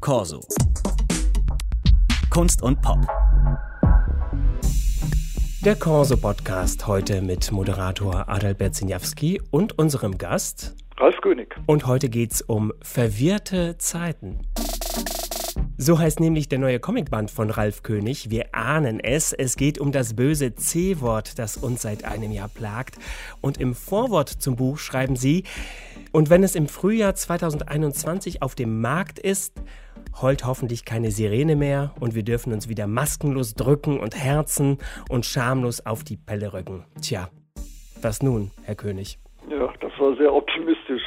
Corso. Kunst und Pop. Der Corso-Podcast heute mit Moderator Adalbert Zinjawski und unserem Gast Ralf König. Und heute geht's um verwirrte Zeiten. So heißt nämlich der neue Comicband von Ralf König. Wir ahnen es. Es geht um das böse C-Wort, das uns seit einem Jahr plagt. Und im Vorwort zum Buch schreiben Sie, und wenn es im Frühjahr 2021 auf dem Markt ist, heult hoffentlich keine Sirene mehr und wir dürfen uns wieder maskenlos drücken und herzen und schamlos auf die Pelle rücken. Tja, was nun, Herr König? Ja, das war sehr optimistisch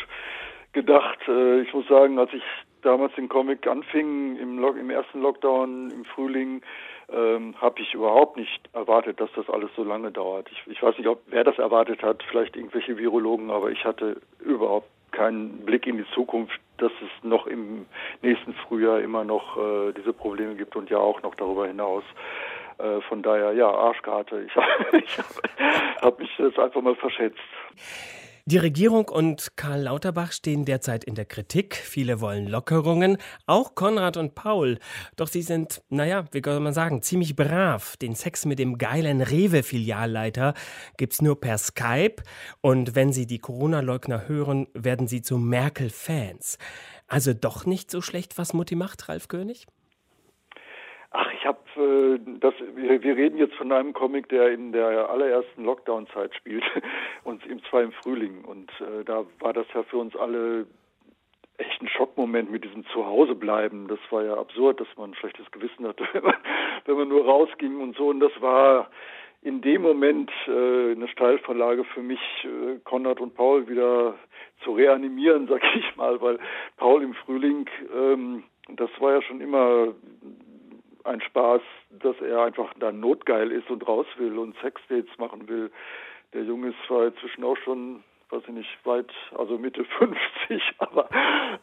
gedacht. Äh, ich muss sagen, als ich damals den Comic anfing, im, Log im ersten Lockdown im Frühling, ähm, habe ich überhaupt nicht erwartet, dass das alles so lange dauert. Ich, ich weiß nicht, ob wer das erwartet hat, vielleicht irgendwelche Virologen, aber ich hatte überhaupt keinen Blick in die Zukunft, dass es noch im nächsten Frühjahr immer noch äh, diese Probleme gibt und ja auch noch darüber hinaus. Äh, von daher, ja, Arschkarte. Ich habe hab mich jetzt einfach mal verschätzt. Die Regierung und Karl Lauterbach stehen derzeit in der Kritik. Viele wollen Lockerungen, auch Konrad und Paul. Doch sie sind, naja, wie soll man sagen, ziemlich brav. Den Sex mit dem geilen Rewe-Filialleiter gibt's nur per Skype. Und wenn sie die Corona-Leugner hören, werden sie zu Merkel-Fans. Also doch nicht so schlecht, was Mutti macht, Ralf König? Ich habe äh, das. Wir, wir, reden jetzt von einem Comic, der in der allerersten Lockdown-Zeit spielt und im zwar im Frühling. Und äh, da war das ja für uns alle echt ein Schockmoment mit diesem Zuhausebleiben. Das war ja absurd, dass man ein schlechtes Gewissen hatte, wenn man, wenn man nur rausging und so. Und das war in dem Moment äh, eine Steilvorlage für mich, äh, Konrad und Paul wieder zu reanimieren, sag ich mal, weil Paul im Frühling, ähm, das war ja schon immer ein Spaß, dass er einfach dann notgeil ist und raus will und Sexdates machen will. Der Junge ist zwar inzwischen auch schon, weiß ich nicht, weit, also Mitte 50, aber,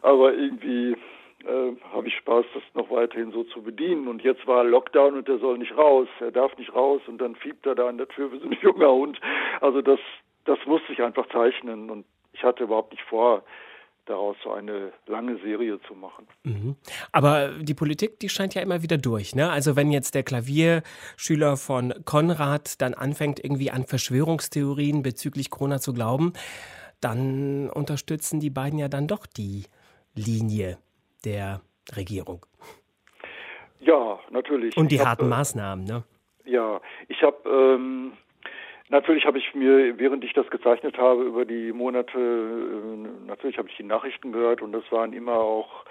aber irgendwie äh, habe ich Spaß, das noch weiterhin so zu bedienen. Und jetzt war Lockdown und er soll nicht raus, er darf nicht raus und dann fiebt er da an der Tür wie so ein junger Hund. Also das, das musste ich einfach zeichnen und ich hatte überhaupt nicht vor, daraus so eine lange Serie zu machen. Mhm. Aber die Politik, die scheint ja immer wieder durch. Ne? Also wenn jetzt der Klavierschüler von Konrad dann anfängt, irgendwie an Verschwörungstheorien bezüglich Corona zu glauben, dann unterstützen die beiden ja dann doch die Linie der Regierung. Ja, natürlich. Und die ich harten hab, äh, Maßnahmen, ne? Ja, ich habe ähm, Natürlich habe ich mir, während ich das gezeichnet habe, über die Monate, äh, natürlich habe ich die Nachrichten gehört und das waren immer auch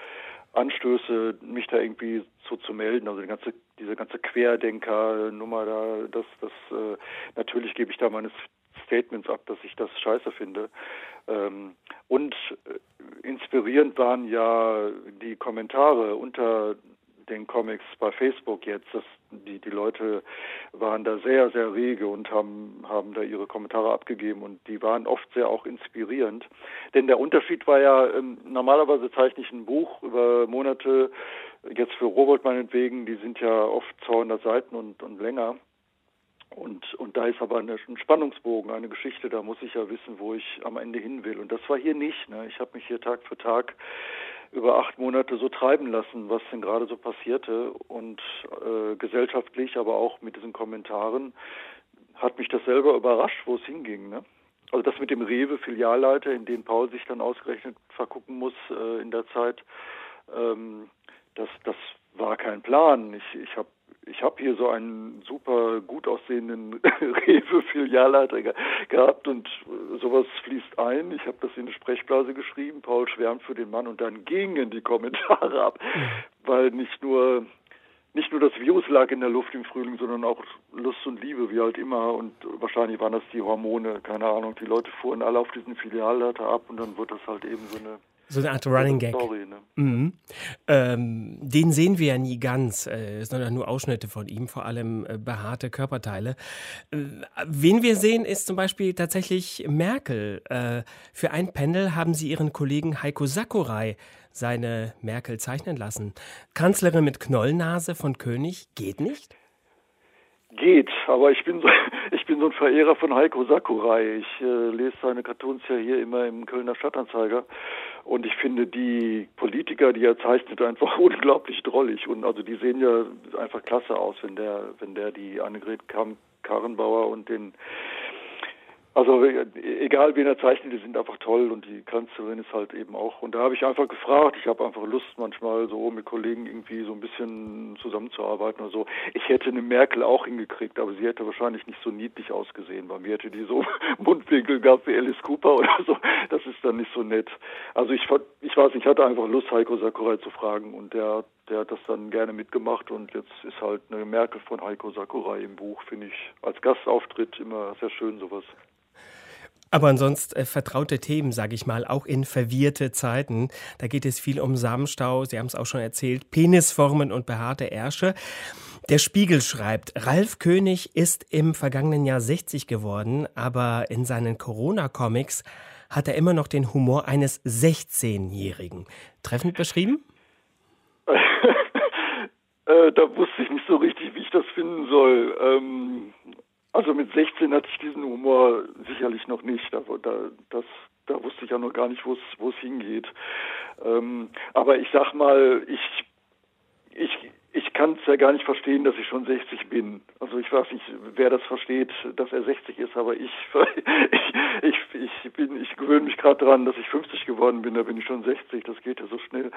Anstöße, mich da irgendwie so zu melden. Also die ganze, diese ganze Querdenker-Nummer da, das, das, äh, natürlich gebe ich da meine Statements ab, dass ich das scheiße finde. Ähm, und äh, inspirierend waren ja die Kommentare unter den Comics bei Facebook jetzt. Das, die, die Leute waren da sehr, sehr rege und haben, haben da ihre Kommentare abgegeben und die waren oft sehr auch inspirierend. Denn der Unterschied war ja, ähm, normalerweise zeichne ich ein Buch über Monate, jetzt für Robert meinetwegen, die sind ja oft 200 Seiten und, und länger. Und, und da ist aber eine, ein Spannungsbogen, eine Geschichte, da muss ich ja wissen, wo ich am Ende hin will. Und das war hier nicht. Ne? Ich habe mich hier Tag für Tag über acht Monate so treiben lassen, was denn gerade so passierte. Und äh, gesellschaftlich, aber auch mit diesen Kommentaren, hat mich das selber überrascht, wo es hinging. Ne? Also das mit dem Rewe-Filialleiter, in den Paul sich dann ausgerechnet vergucken muss äh, in der Zeit, ähm, das, das war kein Plan. Ich, ich habe ich habe hier so einen super gut aussehenden Rewe-Filialleiter ge gehabt und sowas fließt ein. Ich habe das in eine Sprechblase geschrieben, Paul schwärmt für den Mann und dann gingen die Kommentare ab, weil nicht nur nicht nur das Virus lag in der Luft im Frühling, sondern auch Lust und Liebe, wie halt immer. Und wahrscheinlich waren das die Hormone, keine Ahnung. Die Leute fuhren alle auf diesen Filialleiter ab und dann wurde das halt eben so eine so eine Art Running Gag. Story, ne? mhm. ähm, den sehen wir ja nie ganz, äh, sondern nur Ausschnitte von ihm, vor allem äh, behaarte Körperteile. Äh, wen wir sehen, ist zum Beispiel tatsächlich Merkel. Äh, für ein Panel haben sie ihren Kollegen Heiko Sakurai seine Merkel zeichnen lassen. Kanzlerin mit Knollnase von König geht nicht? Geht, aber ich bin so, ich bin so ein Verehrer von Heiko Sakurai. Ich äh, lese seine Cartoons ja hier immer im Kölner Stadtanzeiger Und ich finde die Politiker, die er zeichnet, einfach unglaublich drollig. Und also die sehen ja einfach klasse aus, wenn der, wenn der die Annegret Karrenbauer und den also egal wen er zeichnet, die sind einfach toll und die Kanzlerin ist halt eben auch. Und da habe ich einfach gefragt, ich habe einfach Lust manchmal so mit Kollegen irgendwie so ein bisschen zusammenzuarbeiten oder so. Ich hätte eine Merkel auch hingekriegt, aber sie hätte wahrscheinlich nicht so niedlich ausgesehen. Bei mir hätte die so Mundwinkel gehabt wie Alice Cooper oder so. Das dann nicht so nett. Also ich, ich weiß, ich hatte einfach Lust, Heiko Sakurai zu fragen und der der hat das dann gerne mitgemacht und jetzt ist halt eine Merkel von Heiko Sakurai im Buch, finde ich als Gastauftritt immer sehr schön sowas. Aber ansonsten äh, vertraute Themen, sage ich mal, auch in verwirrte Zeiten. Da geht es viel um Samenstau, Sie haben es auch schon erzählt, Penisformen und behaarte Ärsche. Der Spiegel schreibt, Ralf König ist im vergangenen Jahr 60 geworden, aber in seinen Corona-Comics hat er immer noch den Humor eines 16-Jährigen. Treffend beschrieben? äh, da wusste ich nicht so richtig, wie ich das finden soll. Ähm, also mit 16 hatte ich diesen Humor sicherlich noch nicht. Da, da, das, da wusste ich ja noch gar nicht, wo es hingeht. Ähm, aber ich sag mal, ich, ich, ich kann es ja gar nicht verstehen, dass ich schon 60 bin. Also ich weiß nicht, wer das versteht, dass er 60 ist, aber ich, ich, ich, ich bin, ich gewöhne mich gerade daran, dass ich 50 geworden bin, da bin ich schon 60, das geht ja so schnell.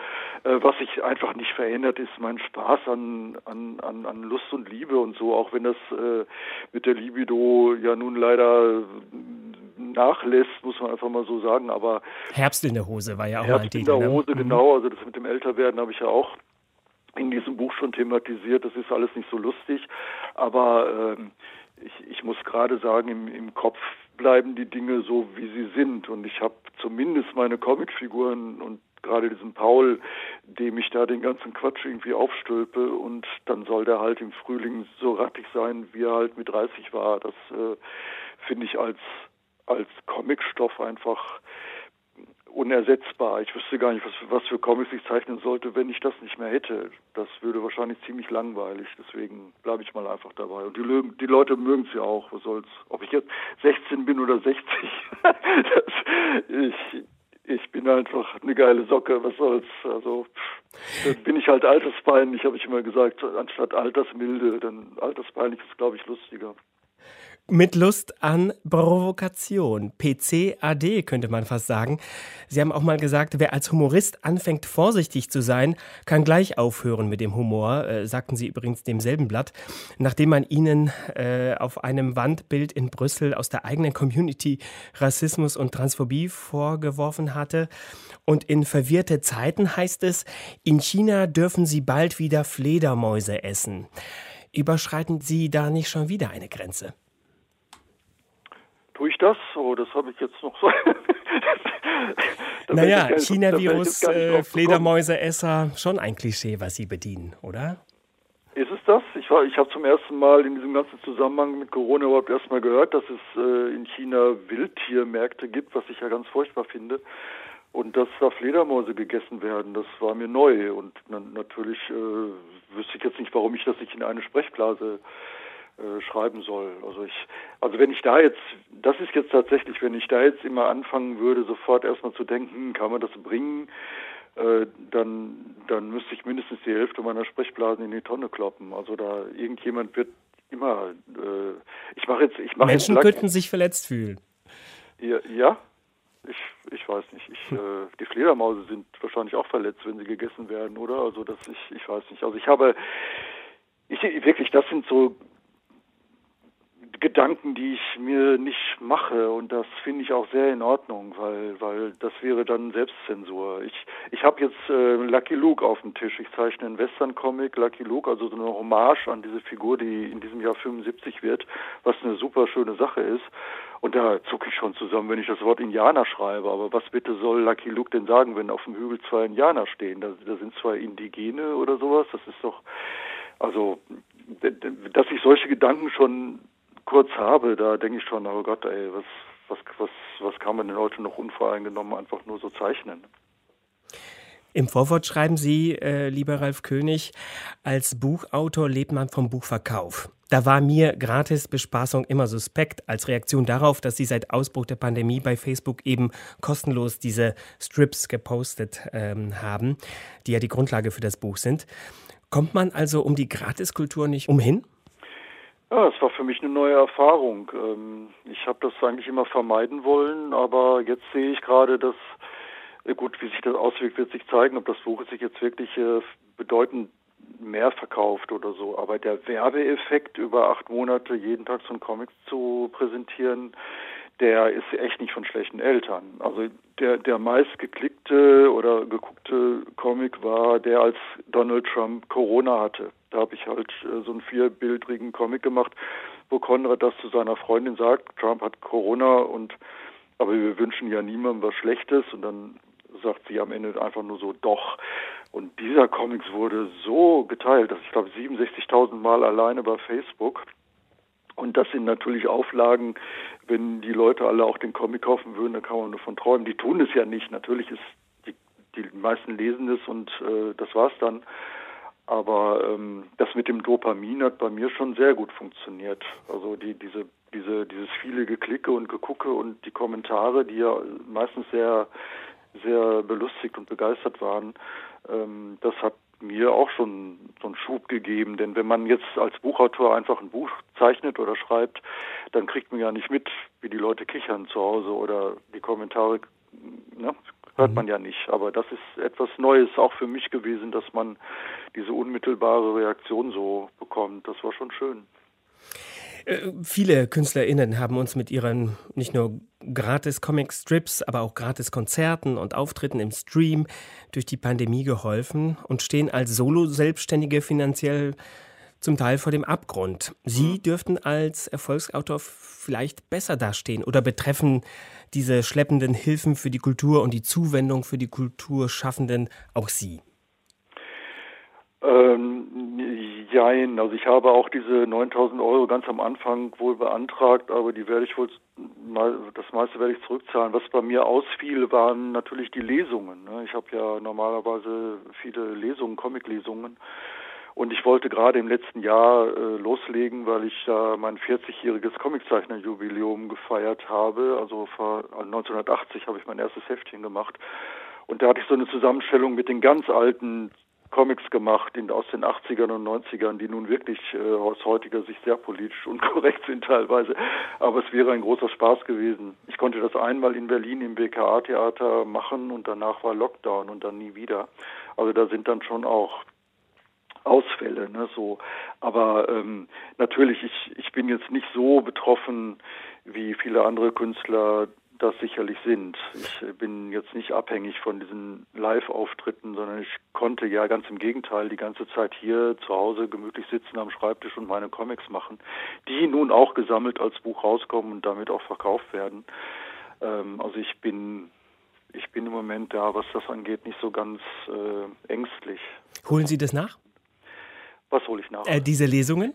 Äh, was sich einfach nicht verändert, ist mein Spaß an, an, an, an Lust und Liebe und so, auch wenn das äh, mit der Libido ja nun leider nachlässt, muss man einfach mal so sagen, aber Herbst in der Hose war ja auch Herbst mal ein Titel. in der ne? Hose, ne? genau, also das mit dem Älterwerden habe ich ja auch in diesem Buch schon thematisiert. Das ist alles nicht so lustig, aber ähm, ich, ich muss gerade sagen, im, im Kopf bleiben die Dinge so, wie sie sind. Und ich habe zumindest meine Comicfiguren und gerade diesen Paul, dem ich da den ganzen Quatsch irgendwie aufstülpe und dann soll der halt im Frühling so rattig sein, wie er halt mit 30 war. Das äh, finde ich als als Comicstoff einfach unersetzbar. Ich wüsste gar nicht, was, was für Comics ich zeichnen sollte, wenn ich das nicht mehr hätte. Das würde wahrscheinlich ziemlich langweilig. Deswegen bleibe ich mal einfach dabei. Und die, die Leute mögen es ja auch. Was soll's? Ob ich jetzt 16 bin oder 60. das, ich, ich bin einfach eine geile Socke. Was soll's? Also bin ich halt alterspeinlich, habe ich immer gesagt. Anstatt altersmilde, dann alterspeinlich ist, glaube ich, lustiger. Mit Lust an Provokation. PCAD könnte man fast sagen. Sie haben auch mal gesagt, wer als Humorist anfängt, vorsichtig zu sein, kann gleich aufhören mit dem Humor, äh, sagten Sie übrigens demselben Blatt, nachdem man Ihnen äh, auf einem Wandbild in Brüssel aus der eigenen Community Rassismus und Transphobie vorgeworfen hatte. Und in verwirrte Zeiten heißt es, in China dürfen Sie bald wieder Fledermäuse essen. Überschreiten Sie da nicht schon wieder eine Grenze? Tue ich das? Oh, das habe ich jetzt noch so. naja, China-Virus, äh, Fledermäuseesser, schon ein Klischee, was Sie bedienen, oder? Ist es das? Ich, ich habe zum ersten Mal in diesem ganzen Zusammenhang mit Corona überhaupt erstmal gehört, dass es äh, in China Wildtiermärkte gibt, was ich ja ganz furchtbar finde. Und dass da Fledermäuse gegessen werden, das war mir neu. Und na, natürlich äh, wüsste ich jetzt nicht, warum ich das nicht in eine Sprechblase äh, schreiben soll. Also ich, also wenn ich da jetzt, das ist jetzt tatsächlich, wenn ich da jetzt immer anfangen würde, sofort erstmal zu denken, hm, kann man das bringen, äh, dann, dann müsste ich mindestens die Hälfte meiner Sprechblasen in die Tonne kloppen. Also da irgendjemand wird immer, äh, ich mache jetzt, ich mache Menschen könnten sich verletzt fühlen. Ja, ja ich, ich weiß nicht. Ich, äh, die Fledermäuse sind wahrscheinlich auch verletzt, wenn sie gegessen werden, oder? Also das ich, ich weiß nicht. Also ich habe ich wirklich, das sind so Gedanken, die ich mir nicht mache und das finde ich auch sehr in Ordnung, weil weil das wäre dann Selbstzensur. Ich ich habe jetzt äh, Lucky Luke auf dem Tisch. Ich zeichne einen Western Comic Lucky Luke, also so eine Hommage an diese Figur, die in diesem Jahr 75 wird, was eine super schöne Sache ist. Und da zucke ich schon zusammen, wenn ich das Wort Indianer schreibe. Aber was bitte soll Lucky Luke denn sagen, wenn auf dem Hügel zwei Indianer stehen? Da, da sind zwei Indigene oder sowas. Das ist doch also dass ich solche Gedanken schon kurz habe, da denke ich schon, oh Gott, ey, was, was, was, was kann man denn heute noch unvoreingenommen einfach nur so zeichnen? Im Vorwort schreiben Sie, äh, lieber Ralf König, als Buchautor lebt man vom Buchverkauf. Da war mir Gratis-Bespaßung immer suspekt, als Reaktion darauf, dass Sie seit Ausbruch der Pandemie bei Facebook eben kostenlos diese Strips gepostet ähm, haben, die ja die Grundlage für das Buch sind. Kommt man also um die Gratiskultur nicht umhin? Ja, es war für mich eine neue Erfahrung. Ähm, ich habe das eigentlich immer vermeiden wollen, aber jetzt sehe ich gerade, dass äh, gut, wie sich das auswirkt, wird sich zeigen, ob das Buch sich jetzt wirklich äh, bedeutend mehr verkauft oder so. Aber der Werbeeffekt, über acht Monate jeden Tag so einen Comic zu präsentieren, der ist echt nicht von schlechten Eltern. Also der, der meist geklickte oder geguckte Comic war der, als Donald Trump Corona hatte. Da habe ich halt äh, so einen vierbildrigen Comic gemacht, wo Konrad das zu seiner Freundin sagt, Trump hat Corona und aber wir wünschen ja niemandem was Schlechtes und dann sagt sie am Ende einfach nur so doch. Und dieser Comics wurde so geteilt, dass ich glaube 67.000 Mal alleine bei Facebook. Und das sind natürlich Auflagen, wenn die Leute alle auch den Comic kaufen würden, da kann man nur von träumen. Die tun es ja nicht. Natürlich ist die, die meisten lesen es und äh, das war's dann. Aber ähm, das mit dem Dopamin hat bei mir schon sehr gut funktioniert. Also die, diese, diese, dieses viele Geklicke und Gegucke und die Kommentare, die ja meistens sehr sehr belustigt und begeistert waren, ähm, das hat mir auch schon so einen Schub gegeben. Denn wenn man jetzt als Buchautor einfach ein Buch zeichnet oder schreibt, dann kriegt man ja nicht mit, wie die Leute kichern zu Hause oder die Kommentare, ne, hört mhm. man ja nicht. Aber das ist etwas Neues auch für mich gewesen, dass man diese unmittelbare Reaktion so bekommt. Das war schon schön. Äh, viele KünstlerInnen haben uns mit ihren nicht nur gratis Comic-Strips, aber auch gratis Konzerten und Auftritten im Stream durch die Pandemie geholfen und stehen als Solo-Selbstständige finanziell zum Teil vor dem Abgrund. Sie mhm. dürften als Erfolgsautor vielleicht besser dastehen oder betreffen diese schleppenden Hilfen für die Kultur und die Zuwendung für die Kulturschaffenden auch Sie? Ähm, jein, also ich habe auch diese 9000 Euro ganz am Anfang wohl beantragt, aber die werde ich wohl, das meiste werde ich zurückzahlen. Was bei mir ausfiel, waren natürlich die Lesungen. Ne? Ich habe ja normalerweise viele Lesungen, Comiclesungen. Und ich wollte gerade im letzten Jahr äh, loslegen, weil ich da mein 40-jähriges Comiczeichnerjubiläum gefeiert habe. Also vor 1980 also habe ich mein erstes Heftchen gemacht. Und da hatte ich so eine Zusammenstellung mit den ganz alten Comics gemacht in, aus den 80ern und 90ern, die nun wirklich äh, aus heutiger Sicht sehr politisch und korrekt sind teilweise. Aber es wäre ein großer Spaß gewesen. Ich konnte das einmal in Berlin im BKA-Theater machen und danach war Lockdown und dann nie wieder. Also da sind dann schon auch Ausfälle, ne, so. Aber ähm, natürlich, ich, ich bin jetzt nicht so betroffen wie viele andere Künstler, das sicherlich sind. Ich bin jetzt nicht abhängig von diesen Live-Auftritten, sondern ich konnte ja ganz im Gegenteil die ganze Zeit hier zu Hause gemütlich sitzen am Schreibtisch und meine Comics machen, die nun auch gesammelt als Buch rauskommen und damit auch verkauft werden. Ähm, also ich bin ich bin im Moment da, was das angeht, nicht so ganz äh, ängstlich. Holen Sie das nach? Was hole ich nach? Äh, diese Lesungen?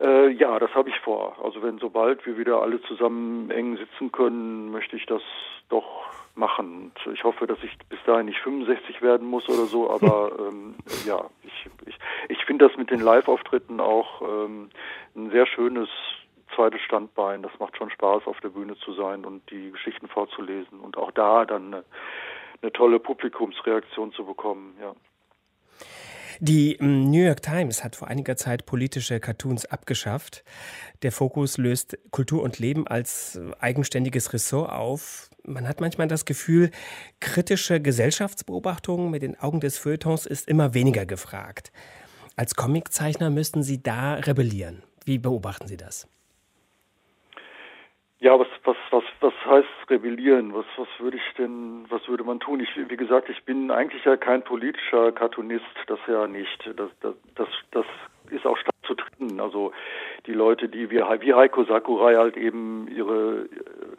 Äh, ja, das habe ich vor. Also wenn sobald wir wieder alle zusammen eng sitzen können, möchte ich das doch machen. Und ich hoffe, dass ich bis dahin nicht 65 werden muss oder so, aber ähm, ja, ich, ich, ich finde das mit den Live-Auftritten auch ähm, ein sehr schönes zweites Standbein. Das macht schon Spaß, auf der Bühne zu sein und die Geschichten vorzulesen und auch da dann eine, eine tolle Publikumsreaktion zu bekommen, ja. Die hm, New York Times hat vor einiger Zeit politische Cartoons abgeschafft. Der Fokus löst Kultur und Leben als eigenständiges Ressort auf. Man hat manchmal das Gefühl, kritische Gesellschaftsbeobachtung mit den Augen des Feuilletons ist immer weniger gefragt. Als Comiczeichner müssten Sie da rebellieren. Wie beobachten Sie das? Ja, was, was, was, was heißt rebellieren? Was, was würde ich denn, was würde man tun? Ich, wie gesagt, ich bin eigentlich ja kein politischer Cartoonist, das ja nicht. Das, das, das, das ist auch stark zu trennen. Also die Leute, die wie, wie Heiko Sakurai halt eben ihre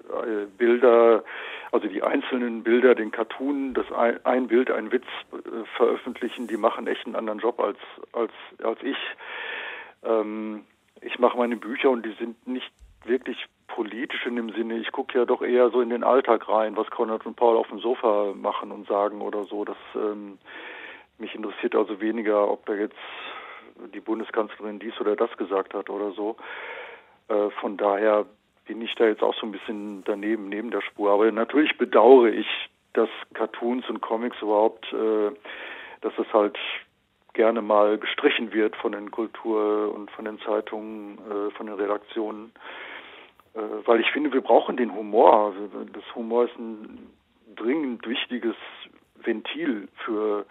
äh, Bilder, also die einzelnen Bilder, den Cartoon, das ein, ein Bild, ein Witz äh, veröffentlichen, die machen echt einen anderen Job als als als ich. Ähm, ich mache meine Bücher und die sind nicht wirklich politisch in dem Sinne. Ich gucke ja doch eher so in den Alltag rein, was Konrad und Paul auf dem Sofa machen und sagen oder so. Das ähm, mich interessiert also weniger, ob da jetzt die Bundeskanzlerin dies oder das gesagt hat oder so. Äh, von daher bin ich da jetzt auch so ein bisschen daneben, neben der Spur. Aber natürlich bedauere ich, dass Cartoons und Comics überhaupt, äh, dass es halt gerne mal gestrichen wird von den Kultur- und von den Zeitungen, äh, von den Redaktionen. Äh, weil ich finde, wir brauchen den Humor. Das Humor ist ein dringend wichtiges Ventil für,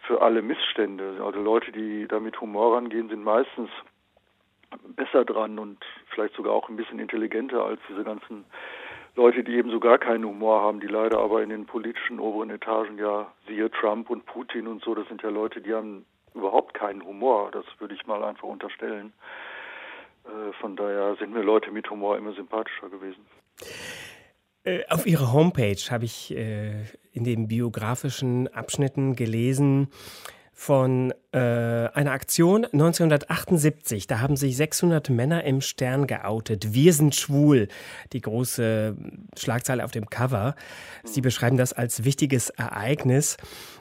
für alle Missstände. Also Leute, die da mit Humor rangehen, sind meistens besser dran und vielleicht sogar auch ein bisschen intelligenter als diese ganzen Leute, die eben so gar keinen Humor haben, die leider aber in den politischen oberen Etagen ja, siehe Trump und Putin und so, das sind ja Leute, die haben überhaupt keinen Humor. Das würde ich mal einfach unterstellen. Äh, von daher sind mir Leute mit Humor immer sympathischer gewesen. Äh, auf Ihrer Homepage habe ich äh, in den biografischen Abschnitten gelesen, von äh, einer Aktion 1978. Da haben sich 600 Männer im Stern geoutet. Wir sind schwul. Die große Schlagzeile auf dem Cover. Sie beschreiben das als wichtiges Ereignis.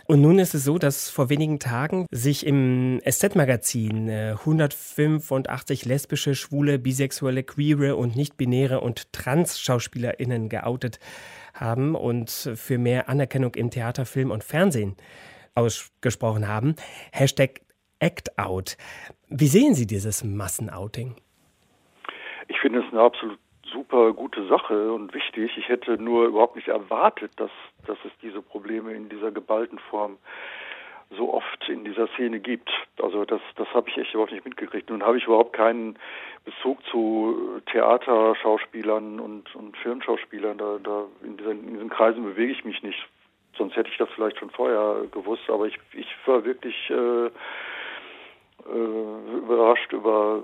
Und nun ist es so, dass vor wenigen Tagen sich im SZ-Magazin äh, 185 lesbische, schwule, bisexuelle, queere und nicht-binäre und trans-SchauspielerInnen geoutet haben und für mehr Anerkennung im Theater, Film und Fernsehen ausgesprochen haben. Hashtag ActOut. Wie sehen Sie dieses Massenouting? Ich finde es eine absolut super gute Sache und wichtig. Ich hätte nur überhaupt nicht erwartet, dass, dass es diese Probleme in dieser geballten Form so oft in dieser Szene gibt. Also das, das habe ich echt überhaupt nicht mitgekriegt. Nun habe ich überhaupt keinen Bezug zu Theaterschauspielern und, und Filmschauspielern. Da, da in, diesen, in diesen Kreisen bewege ich mich nicht sonst hätte ich das vielleicht schon vorher gewusst, aber ich, ich war wirklich äh, äh, überrascht über,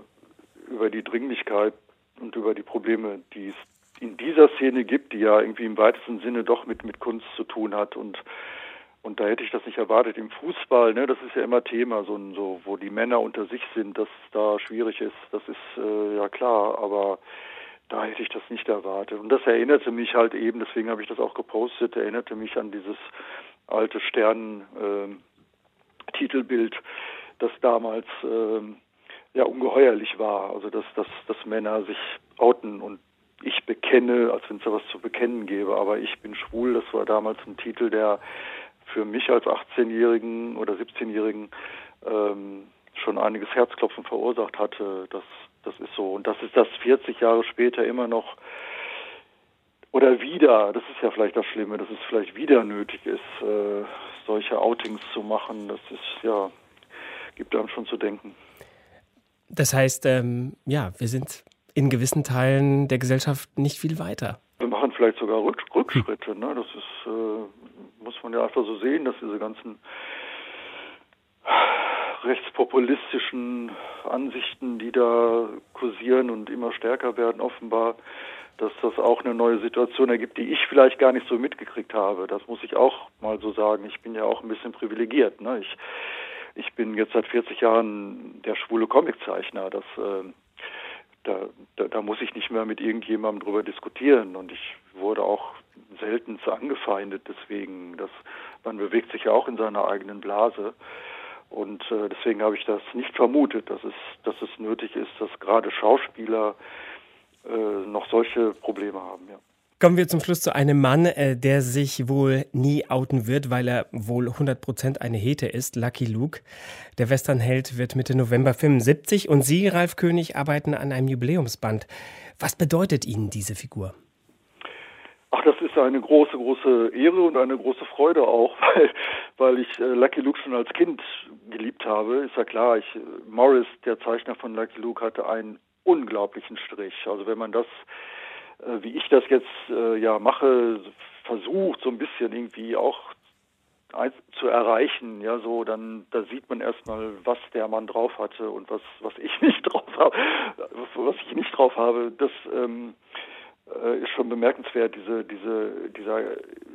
über die Dringlichkeit und über die Probleme, die es in dieser Szene gibt, die ja irgendwie im weitesten Sinne doch mit, mit Kunst zu tun hat und und da hätte ich das nicht erwartet. Im Fußball, ne, das ist ja immer Thema, so, so wo die Männer unter sich sind, dass da schwierig ist, das ist äh, ja klar, aber da hätte ich das nicht erwartet. Und das erinnerte mich halt eben, deswegen habe ich das auch gepostet, erinnerte mich an dieses alte Stern-Titelbild, äh, das damals äh, ja ungeheuerlich war. Also dass, dass, dass Männer sich outen und ich bekenne, als wenn es da was zu bekennen gäbe, aber ich bin schwul, das war damals ein Titel, der für mich als 18-Jährigen oder 17-Jährigen ähm, schon einiges Herzklopfen verursacht hatte. Das das ist so. Und das ist das 40 Jahre später immer noch oder wieder, das ist ja vielleicht das Schlimme, dass es vielleicht wieder nötig ist, äh, solche Outings zu machen. Das ist ja, gibt einem schon zu denken. Das heißt, ähm, ja, wir sind in gewissen Teilen der Gesellschaft nicht viel weiter. Wir machen vielleicht sogar Rück Rückschritte. Ne? Das ist, äh, muss man ja einfach so sehen, dass diese ganzen rechtspopulistischen Ansichten, die da kursieren und immer stärker werden, offenbar, dass das auch eine neue Situation ergibt, die ich vielleicht gar nicht so mitgekriegt habe. Das muss ich auch mal so sagen. Ich bin ja auch ein bisschen privilegiert. Ne? Ich, ich bin jetzt seit 40 Jahren der schwule Comiczeichner. Das, äh, da, da, da muss ich nicht mehr mit irgendjemandem drüber diskutieren. Und ich wurde auch selten angefeindet. Deswegen, das, man bewegt sich ja auch in seiner eigenen Blase. Und äh, deswegen habe ich das nicht vermutet, dass es, dass es nötig ist, dass gerade Schauspieler äh, noch solche Probleme haben. Ja. Kommen wir zum Schluss zu einem Mann, äh, der sich wohl nie outen wird, weil er wohl 100% eine Hete ist, Lucky Luke. Der Westernheld wird Mitte November 75 und Sie, Ralf König, arbeiten an einem Jubiläumsband. Was bedeutet Ihnen diese Figur? Ach, das ist eine große, große Ehre und eine große Freude auch, weil, weil ich äh, Lucky Luke schon als Kind geliebt habe. Ist ja klar, ich, Morris, der Zeichner von Lucky Luke, hatte einen unglaublichen Strich. Also wenn man das, äh, wie ich das jetzt äh, ja mache, versucht, so ein bisschen irgendwie auch zu erreichen, ja, so, dann da sieht man erstmal, was der Mann drauf hatte und was, was ich nicht drauf habe, was ich nicht drauf habe. Das ähm, äh, ist schon bemerkenswert, diese, diese, dieser,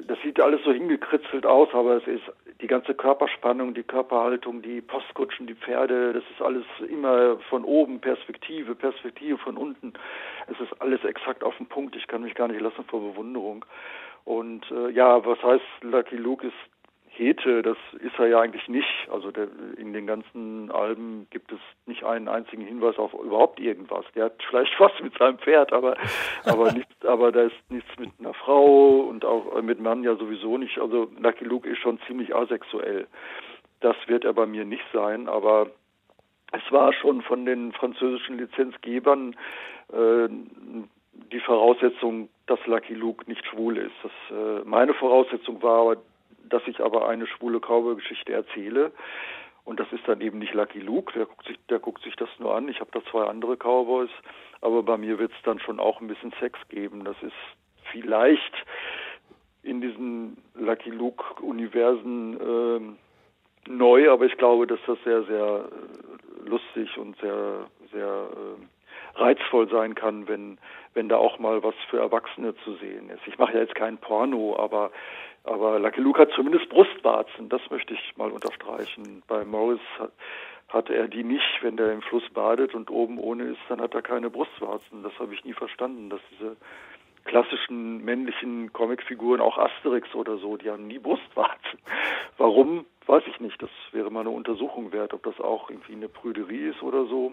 das sieht alles so hingekritzelt aus, aber es ist, die ganze Körperspannung, die Körperhaltung, die Postkutschen, die Pferde, das ist alles immer von oben, Perspektive, Perspektive von unten. Es ist alles exakt auf den Punkt. Ich kann mich gar nicht lassen vor Bewunderung. Und äh, ja, was heißt Lucky Luke ist Hete, das ist er ja eigentlich nicht. Also der, in den ganzen Alben gibt es nicht einen einzigen Hinweis auf überhaupt irgendwas. Der hat vielleicht was mit seinem Pferd, aber aber nichts, aber da ist nichts mit einer Frau und auch mit Mann ja sowieso nicht. Also Lucky Luke ist schon ziemlich asexuell. Das wird er bei mir nicht sein, aber es war schon von den französischen Lizenzgebern äh, die Voraussetzung, dass Lucky Luke nicht schwul ist. Das, äh, meine Voraussetzung war aber dass ich aber eine schwule Cowboy-Geschichte erzähle. Und das ist dann eben nicht Lucky Luke, der guckt sich, der guckt sich das nur an. Ich habe da zwei andere Cowboys, aber bei mir wird es dann schon auch ein bisschen Sex geben. Das ist vielleicht in diesen Lucky Luke-Universen äh, neu, aber ich glaube, dass das sehr, sehr äh, lustig und sehr, sehr äh, reizvoll sein kann, wenn, wenn da auch mal was für Erwachsene zu sehen ist. Ich mache ja jetzt kein Porno, aber aber Lucky Luke hat zumindest Brustwarzen, das möchte ich mal unterstreichen. Bei Morris hat, hat er die nicht, wenn der im Fluss badet und oben ohne ist, dann hat er keine Brustwarzen. Das habe ich nie verstanden, dass diese klassischen männlichen Comicfiguren, auch Asterix oder so, die haben nie Brustwarzen. Warum, weiß ich nicht. Das wäre mal eine Untersuchung wert, ob das auch irgendwie eine Prüderie ist oder so.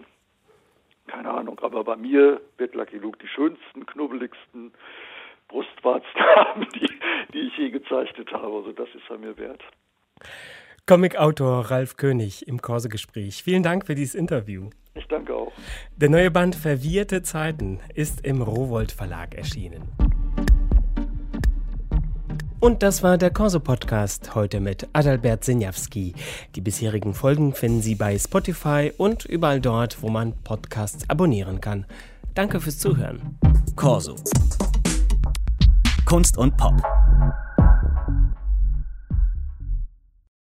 Keine Ahnung. Aber bei mir wird Lucky Luke die schönsten, knubbeligsten, Brustwarzen haben, die, die ich je gezeichnet habe. Also das ist er mir wert. Comicautor Ralf König im Korsegespräch. Vielen Dank für dieses Interview. Ich danke auch. Der neue Band Verwirrte Zeiten ist im Rowold Verlag erschienen. Und das war der Corso-Podcast heute mit Adalbert Sinjawski. Die bisherigen Folgen finden Sie bei Spotify und überall dort, wo man Podcasts abonnieren kann. Danke fürs Zuhören. Corso. Kunst und Pop.